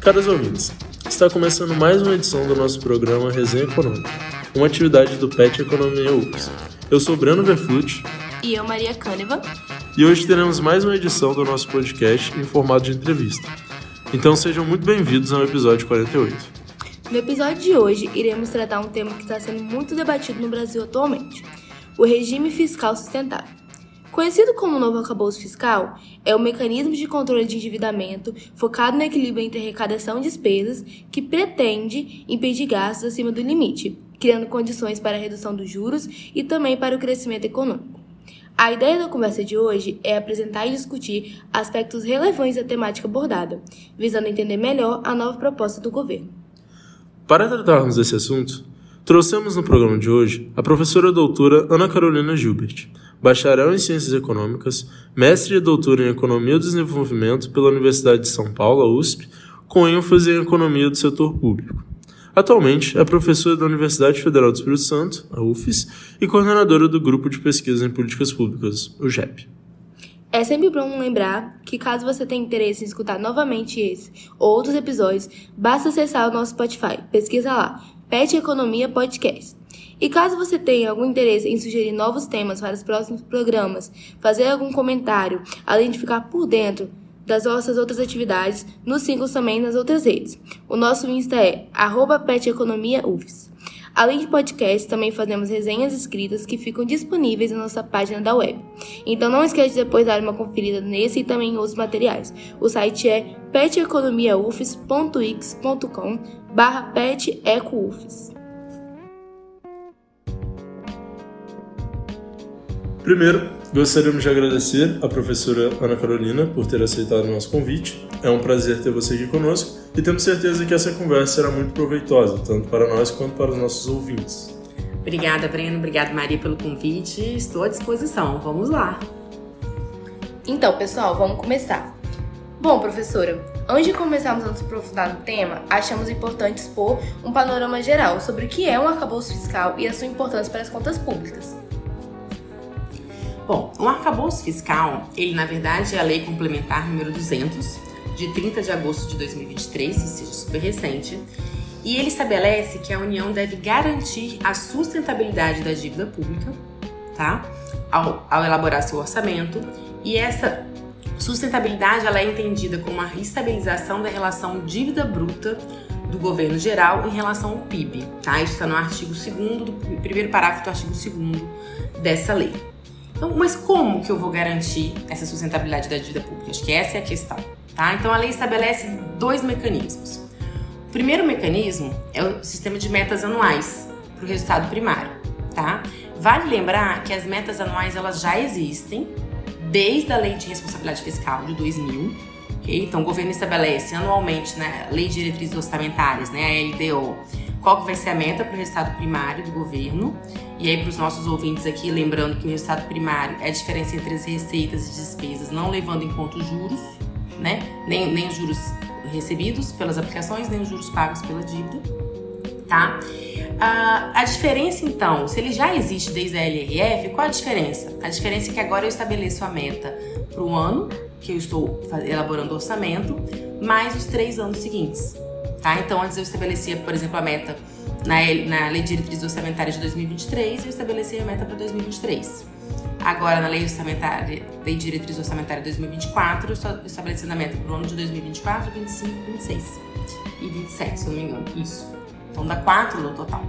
Caros ouvintes, está começando mais uma edição do nosso programa Resenha Econômica, uma atividade do PET Economia UFS. Eu sou Breno Verfluti. E eu, Maria Câneva. E hoje teremos mais uma edição do nosso podcast em formato de entrevista. Então sejam muito bem-vindos ao episódio 48. No episódio de hoje, iremos tratar um tema que está sendo muito debatido no Brasil atualmente: o regime fiscal sustentável. Conhecido como novo arcabouço fiscal, é um mecanismo de controle de endividamento focado no equilíbrio entre arrecadação e despesas que pretende impedir gastos acima do limite, criando condições para a redução dos juros e também para o crescimento econômico. A ideia da conversa de hoje é apresentar e discutir aspectos relevantes da temática abordada, visando entender melhor a nova proposta do governo. Para tratarmos desse assunto, trouxemos no programa de hoje a professora doutora Ana Carolina Gilbert, bacharel em Ciências Econômicas, mestre e doutora em Economia do Desenvolvimento pela Universidade de São Paulo, USP, com ênfase em Economia do Setor Público. Atualmente é professora da Universidade Federal do Espírito Santo, a UFES, e coordenadora do Grupo de Pesquisa em Políticas Públicas, o GEP. É sempre bom lembrar que caso você tenha interesse em escutar novamente esse ou outros episódios, basta acessar o nosso Spotify. Pesquisa lá, Pet Economia Podcast. E caso você tenha algum interesse em sugerir novos temas para os próximos programas, fazer algum comentário, além de ficar por dentro das nossas outras atividades, nos siga também nas outras redes. O nosso Insta é peteconomiaufs. Além de podcasts, também fazemos resenhas escritas que ficam disponíveis na nossa página da web. Então não esquece de depois dar uma conferida nesse e também em outros materiais. O site é peteconomiaufs.x.com barra. Primeiro, gostaríamos de agradecer à professora Ana Carolina por ter aceitado o nosso convite. É um prazer ter você aqui conosco e temos certeza que essa conversa será muito proveitosa, tanto para nós quanto para os nossos ouvintes. Obrigada, Breno. Obrigada, Maria, pelo convite. Estou à disposição. Vamos lá. Então, pessoal, vamos começar. Bom, professora, antes de começarmos a nos aprofundar no tema, achamos importante expor um panorama geral sobre o que é um arcabouço fiscal e a sua importância para as contas públicas. Bom, o arcabouço fiscal, ele na verdade é a lei complementar número 200, de 30 de agosto de 2023, ou seja, super recente, e ele estabelece que a União deve garantir a sustentabilidade da dívida pública, tá? Ao, ao elaborar seu orçamento, e essa sustentabilidade ela é entendida como a estabilização da relação dívida bruta do governo geral em relação ao PIB, tá? Isso está no artigo 2 do primeiro parágrafo do artigo 2 dessa lei. Então, mas como que eu vou garantir essa sustentabilidade da dívida pública? Acho que essa é a questão, tá? Então a lei estabelece dois mecanismos. O primeiro mecanismo é o sistema de metas anuais para o resultado primário, tá? Vale lembrar que as metas anuais elas já existem desde a Lei de Responsabilidade Fiscal de 2000, ok? Então o governo estabelece anualmente na né, Lei de Diretrizes Orçamentárias, né, a LDO, qual que vai ser a meta para o resultado primário do governo. E aí, para os nossos ouvintes aqui, lembrando que o resultado primário é a diferença entre as receitas e despesas, não levando em conta os juros, né? Nem, nem os juros recebidos pelas aplicações, nem os juros pagos pela dívida, tá? Ah, a diferença, então, se ele já existe desde a LRF, qual a diferença? A diferença é que agora eu estabeleço a meta para o ano que eu estou elaborando o orçamento, mais os três anos seguintes. Tá? Então, antes eu estabelecia, por exemplo, a meta na, na Lei de Diretrizes Orçamentárias de 2023 eu estabeleci a meta para 2023. Agora, na Lei Orçamentária, Lei de Diretrizes Orçamentárias de 2024, eu estou estabelecendo a meta para o ano de 2024, 25, 26 e 27, se eu não me engano. Isso. Então, dá quatro no total.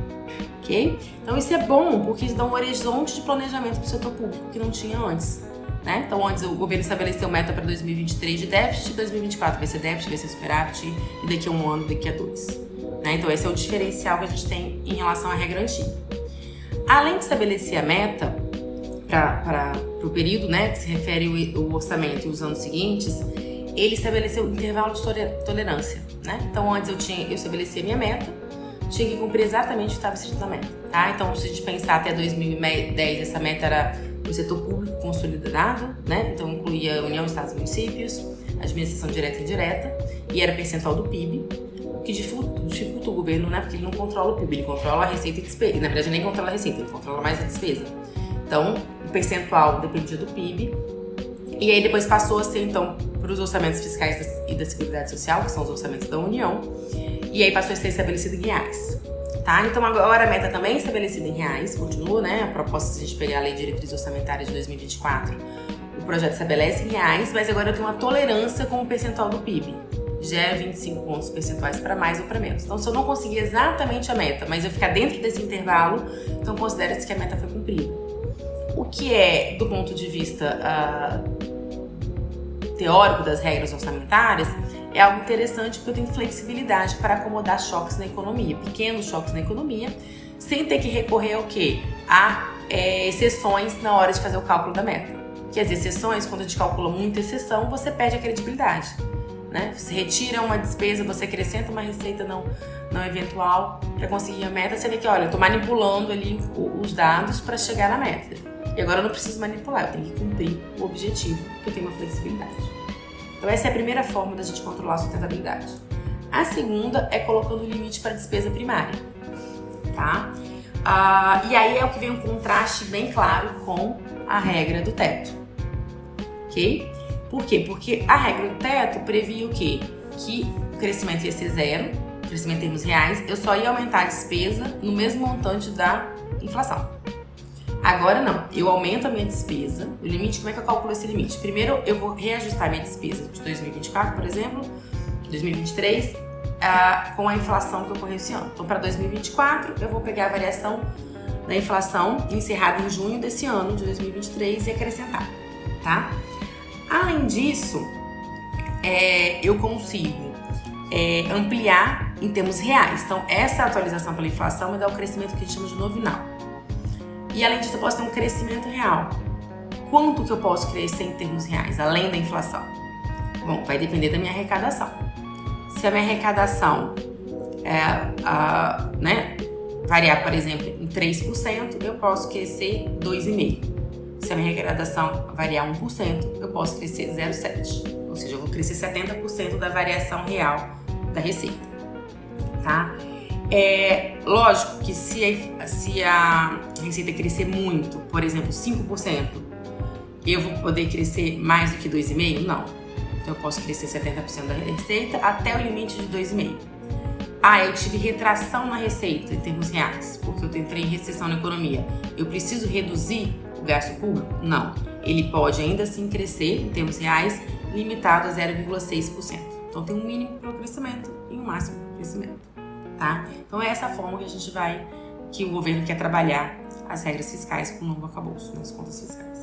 Ok? Então, isso é bom, porque isso dá um horizonte de planejamento para o setor público que não tinha antes. Né? Então, antes o governo estabeleceu meta para 2023 de déficit, 2024 vai ser déficit, vai ser superávit, e daqui a um ano, daqui a dois. Né? Então, esse é o diferencial que a gente tem em relação à regra antiga. Além de estabelecer a meta para o período né, que se refere o, o orçamento e os anos seguintes, ele estabeleceu intervalo de tolerância. Né? Então, antes eu, tinha, eu estabelecia minha meta, tinha que cumprir exatamente o que estava escrito na meta. Tá? Então, se a gente pensar até 2010, essa meta era o setor público consolidado, né? Então incluía União, Estados e Municípios, administração direta e indireta, e era percentual do PIB, o que dificulta o governo, né? Porque ele não controla o PIB, ele controla a receita e despesa. Na verdade, nem controla a receita, ele controla mais a despesa. Então, o percentual dependia do PIB. E aí depois passou a ser, então, para os orçamentos fiscais e da Seguridade Social, que são os orçamentos da União. E aí passou a ser estabelecido em reais. Tá? Então agora a meta também é estabelecida em reais, continua, né? A proposta, se a gente pegar a Lei de Diretriz Orçamentária de 2024, o projeto estabelece em reais, mas agora eu tenho uma tolerância com o percentual do PIB. Gera 25 pontos percentuais para mais ou para menos. Então, se eu não conseguir exatamente a meta, mas eu ficar dentro desse intervalo, então considera-se que a meta foi cumprida. O que é, do ponto de vista uh, teórico das regras orçamentárias, é algo interessante porque eu tenho flexibilidade para acomodar choques na economia, pequenos choques na economia, sem ter que recorrer ao quê? A é, exceções na hora de fazer o cálculo da meta. Que as exceções, quando a gente calcula muita exceção, você perde a credibilidade. Né? Você retira uma despesa, você acrescenta uma receita não, não eventual para conseguir a meta, você vê que, olha, eu estou manipulando ali os dados para chegar na meta. E agora eu não preciso manipular, eu tenho que cumprir o objetivo, porque eu tenho uma flexibilidade. Então, essa é a primeira forma da gente controlar a sustentabilidade. A segunda é colocando limite para despesa primária, tá? Ah, e aí é o que vem um contraste bem claro com a regra do teto, ok? Por quê? Porque a regra do teto previa o quê? Que o crescimento ia ser zero, crescimento em termos reais, eu só ia aumentar a despesa no mesmo montante da inflação. Agora não, eu aumento a minha despesa. O limite, como é que eu calculo esse limite? Primeiro, eu vou reajustar minha despesa de 2024, por exemplo, 2023, uh, com a inflação que ocorreu esse ano. Então, para 2024, eu vou pegar a variação da inflação encerrada em junho desse ano, de 2023, e acrescentar, tá? Além disso, é, eu consigo é, ampliar em termos reais. Então, essa atualização pela inflação me dá o crescimento que a gente chama de nominal. E além disso, eu posso ter um crescimento real. Quanto que eu posso crescer em termos reais, além da inflação? Bom, vai depender da minha arrecadação. Se a minha arrecadação é, a, né, variar, por exemplo, em 3%, eu posso crescer 2,5%. Se a minha arrecadação variar 1%, eu posso crescer 0,7%. Ou seja, eu vou crescer 70% da variação real da receita. Tá? É lógico que se a, se a receita crescer muito, por exemplo, 5%, eu vou poder crescer mais do que 2,5%? Não. Então eu posso crescer 70% da receita até o limite de 2,5%. Ah, eu tive retração na receita em termos reais, porque eu entrei em recessão na economia. Eu preciso reduzir o gasto público? Não. Ele pode ainda assim crescer em termos reais, limitado a 0,6%. Então tem um mínimo para o crescimento e um máximo para o crescimento tá? Então é essa forma que a gente vai, que o governo quer trabalhar as regras fiscais com o novo acabouço nas contas fiscais.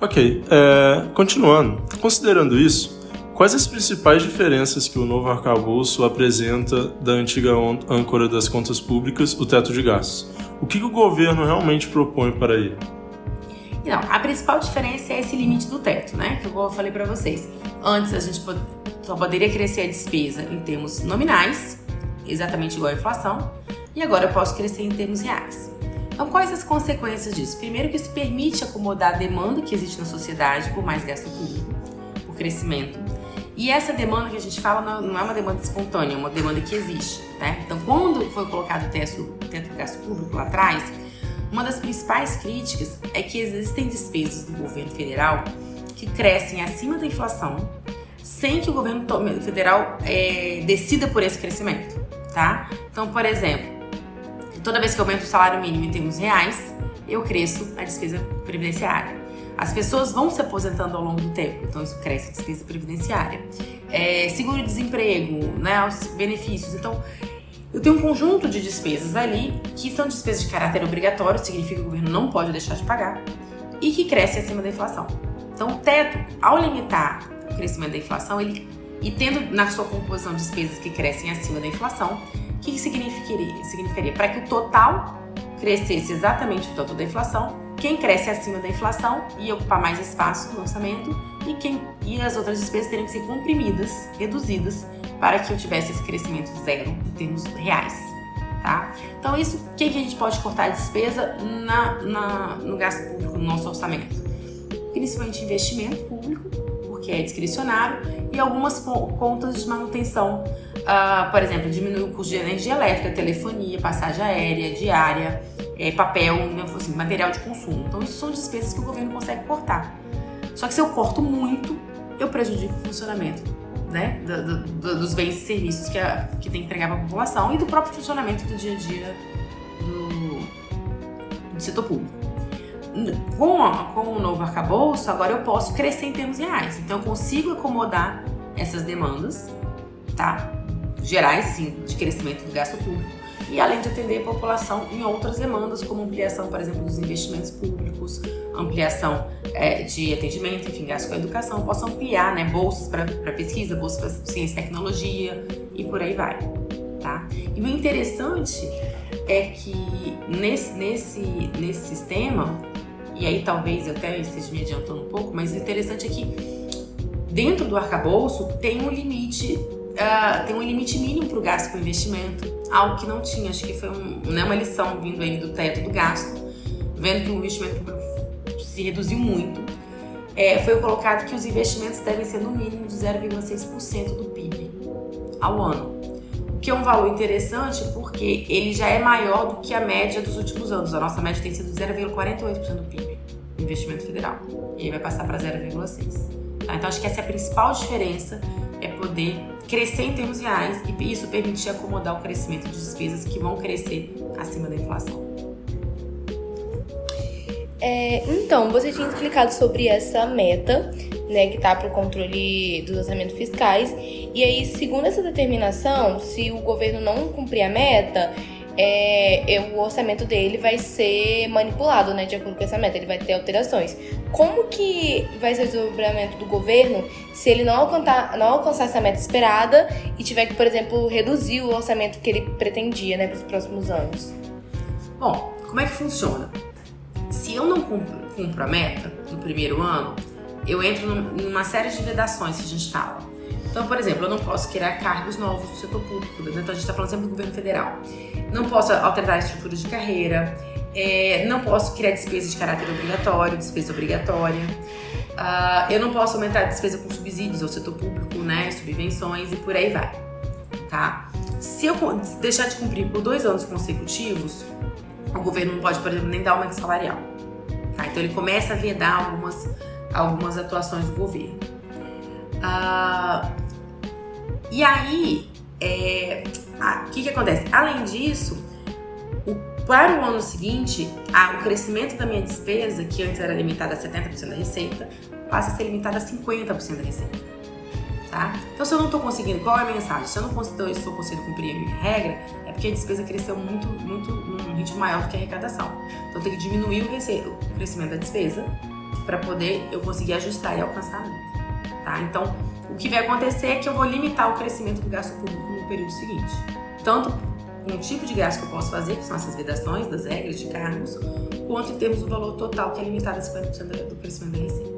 Ok, é, continuando, considerando isso, quais as principais diferenças que o novo arcabouço apresenta da antiga âncora das contas públicas, o teto de gastos? O que, que o governo realmente propõe para ele? Não, a principal diferença é esse limite do teto, né? Que eu falei para vocês. Antes a gente só poderia crescer a despesa em termos nominais, exatamente igual à inflação, e agora eu posso crescer em termos reais. Então, quais as consequências disso? Primeiro, que isso permite acomodar a demanda que existe na sociedade por mais gasto público, por crescimento. E essa demanda que a gente fala não é uma demanda espontânea, é uma demanda que existe. Né? Então, quando foi colocado o teto, teto do gasto público lá atrás, uma das principais críticas é que existem despesas do governo federal que crescem acima da inflação sem que o governo federal é, decida por esse crescimento tá? Então, por exemplo, toda vez que eu aumento o salário mínimo em termos reais, eu cresço a despesa previdenciária. As pessoas vão se aposentando ao longo do tempo, então isso cresce a despesa previdenciária. É, Seguro-desemprego, né, os benefícios. Então, eu tenho um conjunto de despesas ali que são despesas de caráter obrigatório, significa que o governo não pode deixar de pagar, e que cresce acima da inflação. Então, o teto, ao limitar o crescimento da inflação, ele e tendo na sua composição despesas que crescem acima da inflação, o que significaria? Significaria para que o total crescesse exatamente o tanto da inflação, quem cresce acima da inflação ia ocupar mais espaço no orçamento e, quem, e as outras despesas teriam que ser comprimidas, reduzidas, para que eu tivesse esse crescimento zero em termos reais. Tá? Então, isso, o que, a gente pode cortar de despesa na, na, no gasto público, no nosso orçamento? Principalmente investimento público, porque é discricionário, e algumas contas de manutenção. Uh, por exemplo, diminuir o custo de energia elétrica, telefonia, passagem aérea, diária, é, papel, né, assim, material de consumo. Então, isso são despesas que o governo consegue cortar. Só que se eu corto muito, eu prejudico o funcionamento né, do, do, dos bens e serviços que, a, que tem que entregar para a população e do próprio funcionamento do dia a dia do, do setor público. Com, com o novo arcabouço, agora eu posso crescer em termos reais. Então, eu consigo acomodar essas demandas, tá? Gerais, assim, de crescimento do gasto público e além de atender a população em outras demandas, como ampliação, por exemplo, dos investimentos públicos, ampliação é, de atendimento, enfim, gasto com a educação, posso ampliar, né, bolsas para pesquisa, bolsas para ciência e tecnologia e por aí vai, tá? E o interessante é que nesse, nesse, nesse sistema, e aí talvez eu até esteja me adiantando um pouco, mas o interessante é que dentro do arcabouço tem um limite, uh, tem um limite mínimo para o gasto com investimento, algo que não tinha, acho que foi um, né, uma lição vindo aí do teto do gasto, vendo que o investimento se reduziu muito, é, foi colocado que os investimentos devem ser no mínimo de 0,6% do PIB ao ano. Que é um valor interessante porque ele já é maior do que a média dos últimos anos. A nossa média tem sido 0,48% do PIB, investimento federal. E aí vai passar para 0,6%. Tá? Então acho que essa é a principal diferença, é poder crescer em termos reais e isso permitir acomodar o crescimento de despesas que vão crescer acima da inflação. É, então, você tinha explicado sobre essa meta, né, que está para o controle dos orçamentos fiscais. E aí, segundo essa determinação, se o governo não cumprir a meta, é, o orçamento dele vai ser manipulado, né, de acordo com essa meta, ele vai ter alterações. Como que vai ser o desdobramento do governo se ele não alcançar, não alcançar essa meta esperada e tiver que, por exemplo, reduzir o orçamento que ele pretendia, né, para os próximos anos? Bom, como é que funciona? se eu não cumpro, cumpro a meta do primeiro ano, eu entro numa série de vedações que a gente fala. Então, por exemplo, eu não posso criar cargos novos no setor público, né? então a gente está falando sempre do governo federal. Não posso alterar a estrutura de carreira, é, não posso criar despesa de caráter obrigatório, despesa obrigatória. Uh, eu não posso aumentar a despesa com subsídios ao setor público, né, subvenções e por aí vai, tá? Se eu deixar de cumprir por dois anos consecutivos, o governo não pode, por exemplo, nem dar aumento salarial. Tá? Então ele começa a vedar algumas, algumas atuações do governo. Ah, e aí, o é, que, que acontece? Além disso, o, para o ano seguinte, a, o crescimento da minha despesa, que antes era limitada a 70% da receita, passa a ser limitada a 50% da receita tá? Então, se eu não estou conseguindo, qual é a mensagem? Se eu não estou, conseguindo cumprir a minha regra, é porque a despesa cresceu muito, muito, num ritmo maior do que a arrecadação. Então, tenho que diminuir o, o crescimento da despesa para poder eu conseguir ajustar e alcançar a meta, tá? Então, o que vai acontecer é que eu vou limitar o crescimento do gasto público no período seguinte. Tanto com o tipo de gasto que eu posso fazer, que são essas vedações das regras de cargos, quanto em termos do valor total, que é limitado a 50% do crescimento da receita.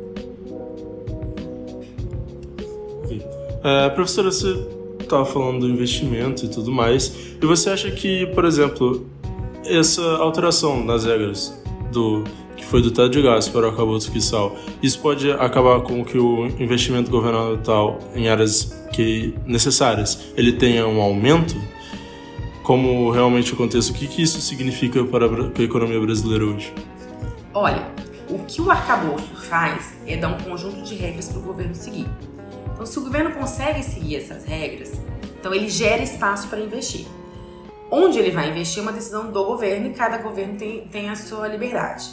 É, professora, você estava falando do investimento e tudo mais, e você acha que, por exemplo, essa alteração nas regras do foi do teto de gastos para o arcabouço fiscal, isso pode acabar com que o investimento governamental em áreas que necessárias ele tenha um aumento? Como realmente acontece? O que, que isso significa para a economia brasileira hoje? Olha, o que o arcabouço faz é dar um conjunto de regras para o governo seguir. Então, se o governo consegue seguir essas regras, então ele gera espaço para investir. Onde ele vai investir é uma decisão do governo e cada governo tem, tem a sua liberdade,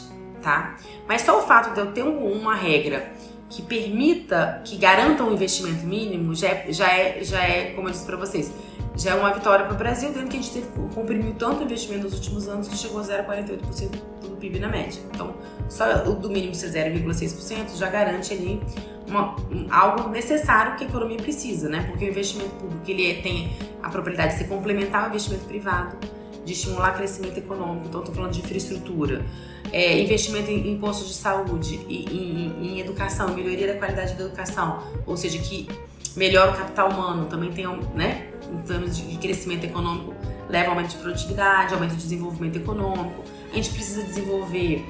tá? Mas só o fato de eu ter uma regra que permita, que garanta um investimento mínimo, já é, já é, já é como eu disse para vocês, já é uma vitória para o Brasil, dentro que a gente teve, comprimiu tanto investimento nos últimos anos que chegou a 0,48% do PIB na média. Então, só o do mínimo ser 0,6% já garante ali uma, algo necessário que a economia precisa, né? Porque o investimento público ele é, tem a propriedade de ser complementar ao investimento privado, de estimular crescimento econômico. Então, estou falando de infraestrutura, é, investimento em, em postos de saúde, em, em, em educação, melhoria da qualidade da educação, ou seja, que melhora o capital humano, também tem, né? Em termos de crescimento econômico, leva aumento de produtividade, aumento de desenvolvimento econômico. A gente precisa desenvolver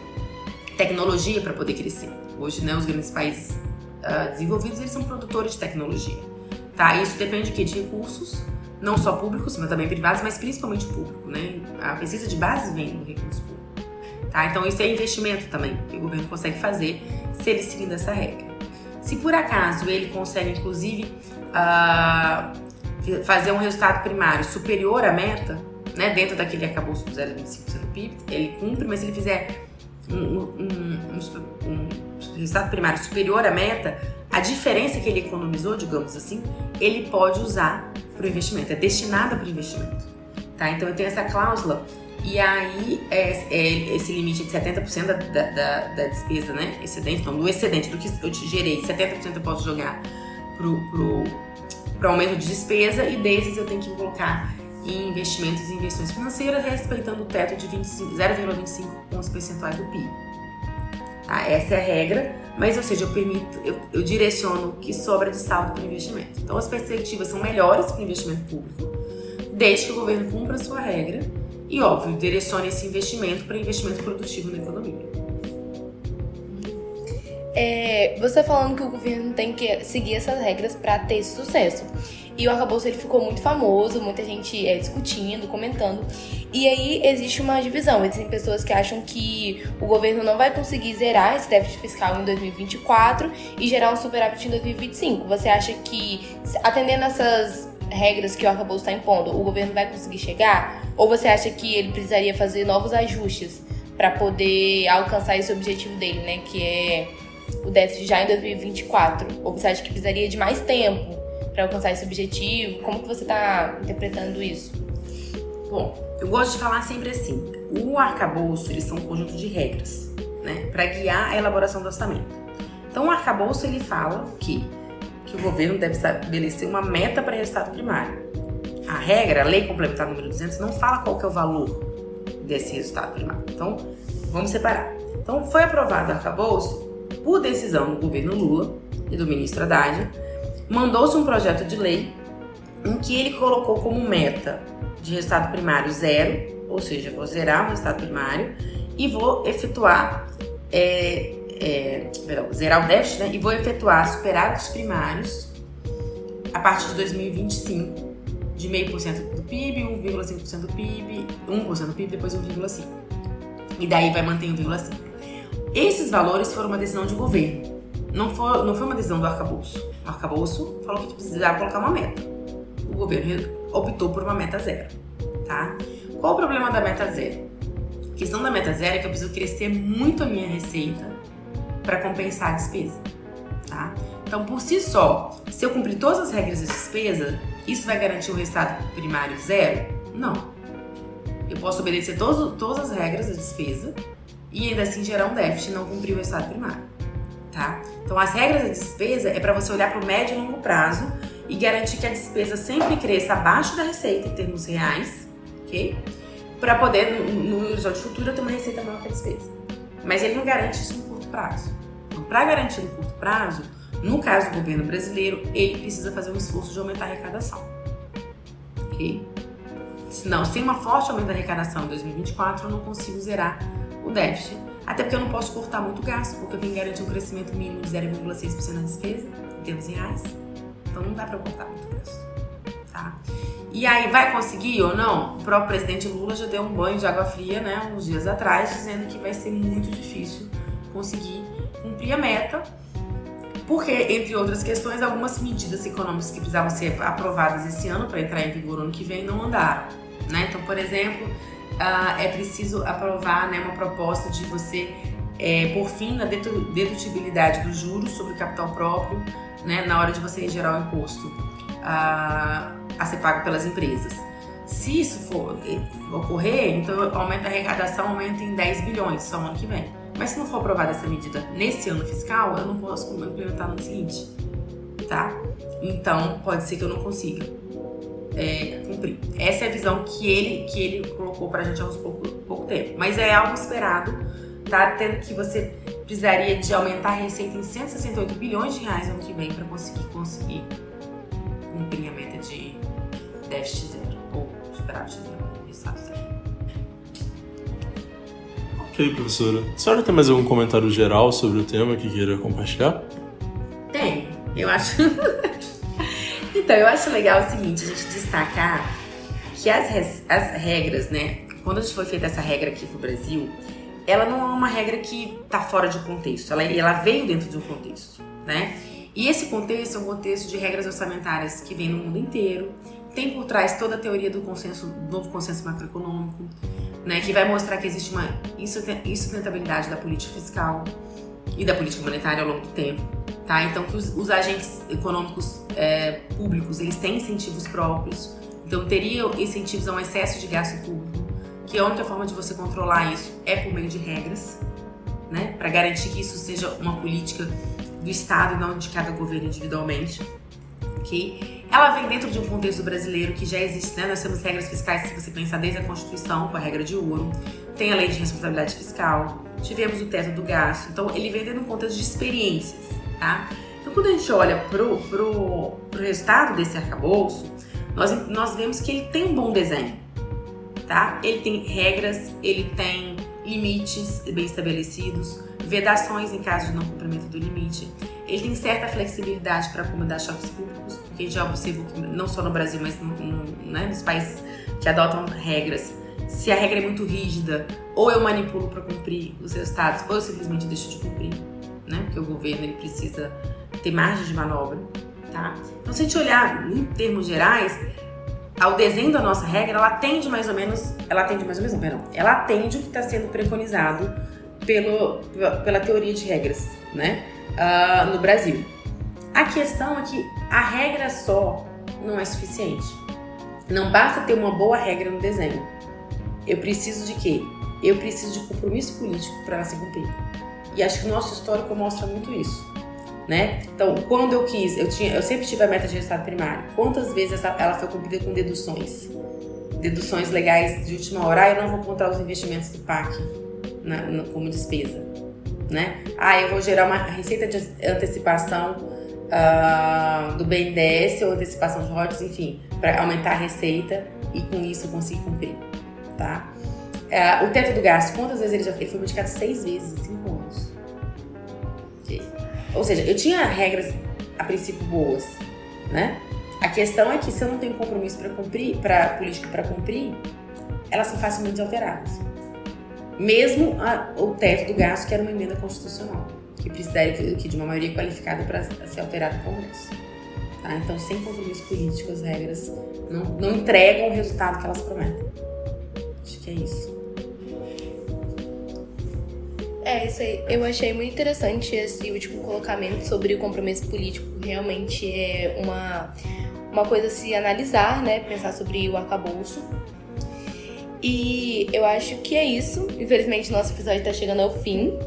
tecnologia para poder crescer. Hoje, né, os grandes países uh, desenvolvidos, eles são produtores de tecnologia. Tá? Isso depende de, de recursos, não só públicos, mas também privados, mas principalmente público. Né? A pesquisa de base vem do recurso público. Tá? Então isso é investimento também que o governo consegue fazer se ele seguindo essa regra. Se por acaso ele consegue, inclusive, uh, fazer um resultado primário superior à meta, né, dentro daquele acabouço do 0,25% do PIB, ele cumpre, mas se ele fizer um, um, um, um resultado primário superior à meta, a diferença que ele economizou, digamos assim, ele pode usar para o investimento, é destinada para o investimento. Tá? Então eu tenho essa cláusula e aí é, é esse limite de 70% da, da, da, despesa, né? Excedente, então do excedente do que eu te gerei, 70% eu posso jogar pro, pro, pro aumento de despesa e desses eu tenho que colocar em investimentos e inversões financeiras, respeitando o teto de 0,25 pontos percentuais do PIB. Tá? Essa é a regra, mas ou seja, eu permito, eu, eu direciono o que sobra de saldo para o investimento. Então as perspectivas são melhores para o investimento público, desde que o governo cumpra a sua regra e, óbvio, direcione esse investimento para investimento produtivo na economia. É, você falando que o governo tem que seguir essas regras para ter sucesso. E o arcabouço ele ficou muito famoso, muita gente é, discutindo, comentando. E aí existe uma divisão. Existem pessoas que acham que o governo não vai conseguir zerar esse déficit fiscal em 2024 e gerar um superávit em 2025. Você acha que, atendendo essas regras que o arcabouço está impondo, o governo vai conseguir chegar? Ou você acha que ele precisaria fazer novos ajustes para poder alcançar esse objetivo dele, né? Que é o déficit já em 2024? Ou você acha que precisaria de mais tempo para alcançar esse objetivo? Como que você está interpretando isso? Bom, eu gosto de falar sempre assim: o arcabouço eles são um conjunto de regras, né, para guiar a elaboração do orçamento. Então, o arcabouço ele fala que que o governo deve estabelecer uma meta para resultado primário. A regra, a lei complementar número 200, não fala qual que é o valor desse resultado primário. Então, vamos separar. Então, foi aprovado o arcabouço por decisão do governo Lula e do ministro Haddad, mandou-se um projeto de lei em que ele colocou como meta de resultado primário zero, ou seja, vou zerar o resultado primário e vou efetuar, é, é, perdão, zerar o déficit né, e vou efetuar superávitos primários a partir de 2025 de 0,5% do PIB, 1,5% do PIB, 1% do PIB, depois 1,5%. E daí vai manter 1,5%. Esses valores foram uma decisão de governo. Não foi, não foi uma decisão do arcabouço. O arcabouço falou que precisava colocar uma meta. O governo optou por uma meta zero, tá? Qual o problema da meta zero? A questão da meta zero é que eu preciso crescer muito a minha receita para compensar a despesa, tá? Então, por si só, se eu cumprir todas as regras de despesa, isso vai garantir o resultado primário zero? Não. Eu posso obedecer todos, todas as regras da despesa e ainda assim gerar um déficit e não cumprir o resultado primário tá? Então, as regras da despesa é para você olhar para o médio e longo prazo e garantir que a despesa sempre cresça abaixo da receita em termos reais, ok? Para poder, no horizonte futuro, ter uma receita maior que a despesa. Mas ele não garante isso no curto prazo. Então, para garantir no curto prazo, no caso do governo brasileiro, ele precisa fazer um esforço de aumentar a arrecadação, ok? Senão, sem uma forte aumento da arrecadação em 2024, eu não consigo zerar o déficit até porque eu não posso cortar muito gasto, porque eu tenho que garantir um crescimento mínimo de 0,6% na despesa, em termos reais. Então não dá para cortar muito gasto. Tá? E aí, vai conseguir ou não? O próprio presidente Lula já deu um banho de água fria, né, uns dias atrás, dizendo que vai ser muito difícil conseguir cumprir a meta, porque, entre outras questões, algumas medidas econômicas que precisavam ser aprovadas esse ano para entrar em vigor ano que vem não andaram. Né? Então, por exemplo, uh, é preciso aprovar né, uma proposta de você é, por fim na dedutibilidade dos juros sobre o capital próprio, né, na hora de você gerar o imposto uh, a ser pago pelas empresas. Se isso for eh, ocorrer, então aumenta a arrecadação aumenta em 10 bilhões só no ano que vem. Mas se não for aprovada essa medida nesse ano fiscal, eu não posso implementar no seguinte, tá? Então pode ser que eu não consiga é, cumprir. Essa é a visão que ele, que ele colocou pra gente há uns pouco, pouco tempo. Mas é algo esperado, tá? Tendo que você precisaria de aumentar a receita em 168 bilhões de reais ano que vem para conseguir conseguir cumprir a meta de déficit zero ou superávit zero, estado zero. Ok, professora. A senhora tem mais algum comentário geral sobre o tema que queira compartilhar? Tem. Eu acho. Então, eu acho legal o seguinte, a gente destacar que as, as regras, né? Quando a gente foi feita essa regra aqui pro Brasil, ela não é uma regra que está fora de contexto, ela, ela veio dentro de um contexto, né? E esse contexto é um contexto de regras orçamentárias que vem no mundo inteiro, tem por trás toda a teoria do consenso, novo consenso macroeconômico, né, que vai mostrar que existe uma insustentabilidade da política fiscal e da política monetária ao longo do tempo, tá? Então que os, os agentes econômicos é, públicos eles têm incentivos próprios, então teria incentivos a um excesso de gasto público, que a única forma de você controlar isso é por meio de regras, né, para garantir que isso seja uma política do Estado e não de cada governo individualmente, ok? Ela vem dentro de um contexto brasileiro que já existe, né? Nós temos regras fiscais, se você pensar desde a Constituição, com a regra de ouro, tem a lei de responsabilidade fiscal, tivemos o teto do gasto. Então, ele vem dentro de um contexto de experiências, tá? Então, quando a gente olha pro, pro, pro resultado desse arcabouço, nós, nós vemos que ele tem um bom desenho, tá? Ele tem regras, ele tem limites bem estabelecidos, vedações em caso de não cumprimento do limite. Ele tem certa flexibilidade para acomodar choques públicos, porque já observou que não só no Brasil, mas no, no, né, nos países que adotam regras, se a regra é muito rígida, ou eu manipulo para cumprir os resultados, ou eu simplesmente deixo de cumprir, né? Porque o governo ele precisa ter margem de manobra, tá? Então, se a gente olhar em termos gerais, ao desenho da nossa regra, ela atende mais ou menos, ela atende mais ou menos, perdão, ela atende o que está sendo preconizado pelo, pela teoria de regras, né? Uh, no Brasil. A questão é que a regra só não é suficiente. Não basta ter uma boa regra no desenho. Eu preciso de quê? Eu preciso de compromisso político para ela se cumprir. E acho que o nosso histórico mostra muito isso. Né? Então, quando eu quis, eu, tinha, eu sempre tive a meta de resultado primário. Quantas vezes ela foi cumprida com deduções? Deduções legais de última hora, ah, eu não vou contar os investimentos do PAC na, na, como despesa. Né? Ah, eu vou gerar uma receita de antecipação uh, do BNDES ou antecipação de royalties, enfim, para aumentar a receita e com isso conseguir cumprir. Tá? Uh, o teto do gasto, quantas vezes ele já foi? Ele foi multiplicado seis vezes cinco. Ou seja, eu tinha regras a princípio boas, né? A questão é que se eu não tenho compromisso para cumprir, para política para cumprir, elas são facilmente alteradas mesmo a, o teto do gasto, que era uma emenda constitucional, que precisaria que de uma maioria qualificada para ser alterado no Congresso. Tá? Então, sem compromisso político, as regras não, não entregam o resultado que elas prometem. Acho que é isso. É, isso aí. Eu achei muito interessante esse último colocamento sobre o compromisso político. Realmente é uma, uma coisa a se analisar, né? Pensar sobre o arcabouço. E eu acho que é isso. Infelizmente, nosso episódio está chegando ao fim.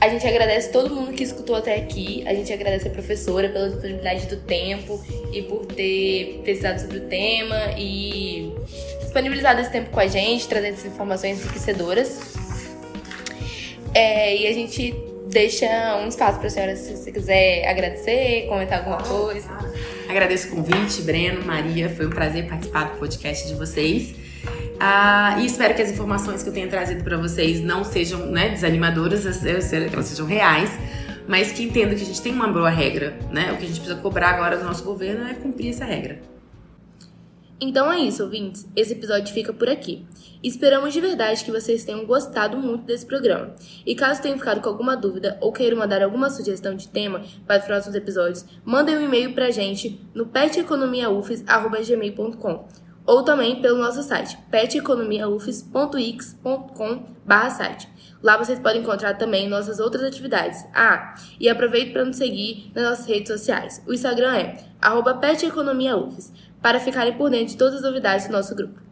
A gente agradece todo mundo que escutou até aqui. A gente agradece a professora pela disponibilidade do tempo e por ter pesquisado sobre o tema e disponibilizado esse tempo com a gente, trazendo essas informações enriquecedoras. É, e a gente deixa um espaço para a senhora se você quiser agradecer, comentar alguma coisa. Agradeço o convite, Breno, Maria. Foi um prazer participar do podcast de vocês. Ah, e espero que as informações que eu tenha trazido para vocês não sejam né, desanimadoras, eu espero que elas sejam reais, mas que entendam que a gente tem uma boa regra, né? O que a gente precisa cobrar agora do nosso governo é cumprir essa regra. Então é isso, ouvintes. Esse episódio fica por aqui. Esperamos de verdade que vocês tenham gostado muito desse programa. E caso tenham ficado com alguma dúvida ou queiram mandar alguma sugestão de tema para os próximos episódios, mandem um e-mail para a gente no peteconomiaufes.gmail.com ou também pelo nosso site peteconomiaufes.ix.com/site. Lá vocês podem encontrar também nossas outras atividades. Ah, e aproveite para nos seguir nas nossas redes sociais. O Instagram é @peteconomiaufes para ficarem por dentro de todas as novidades do nosso grupo.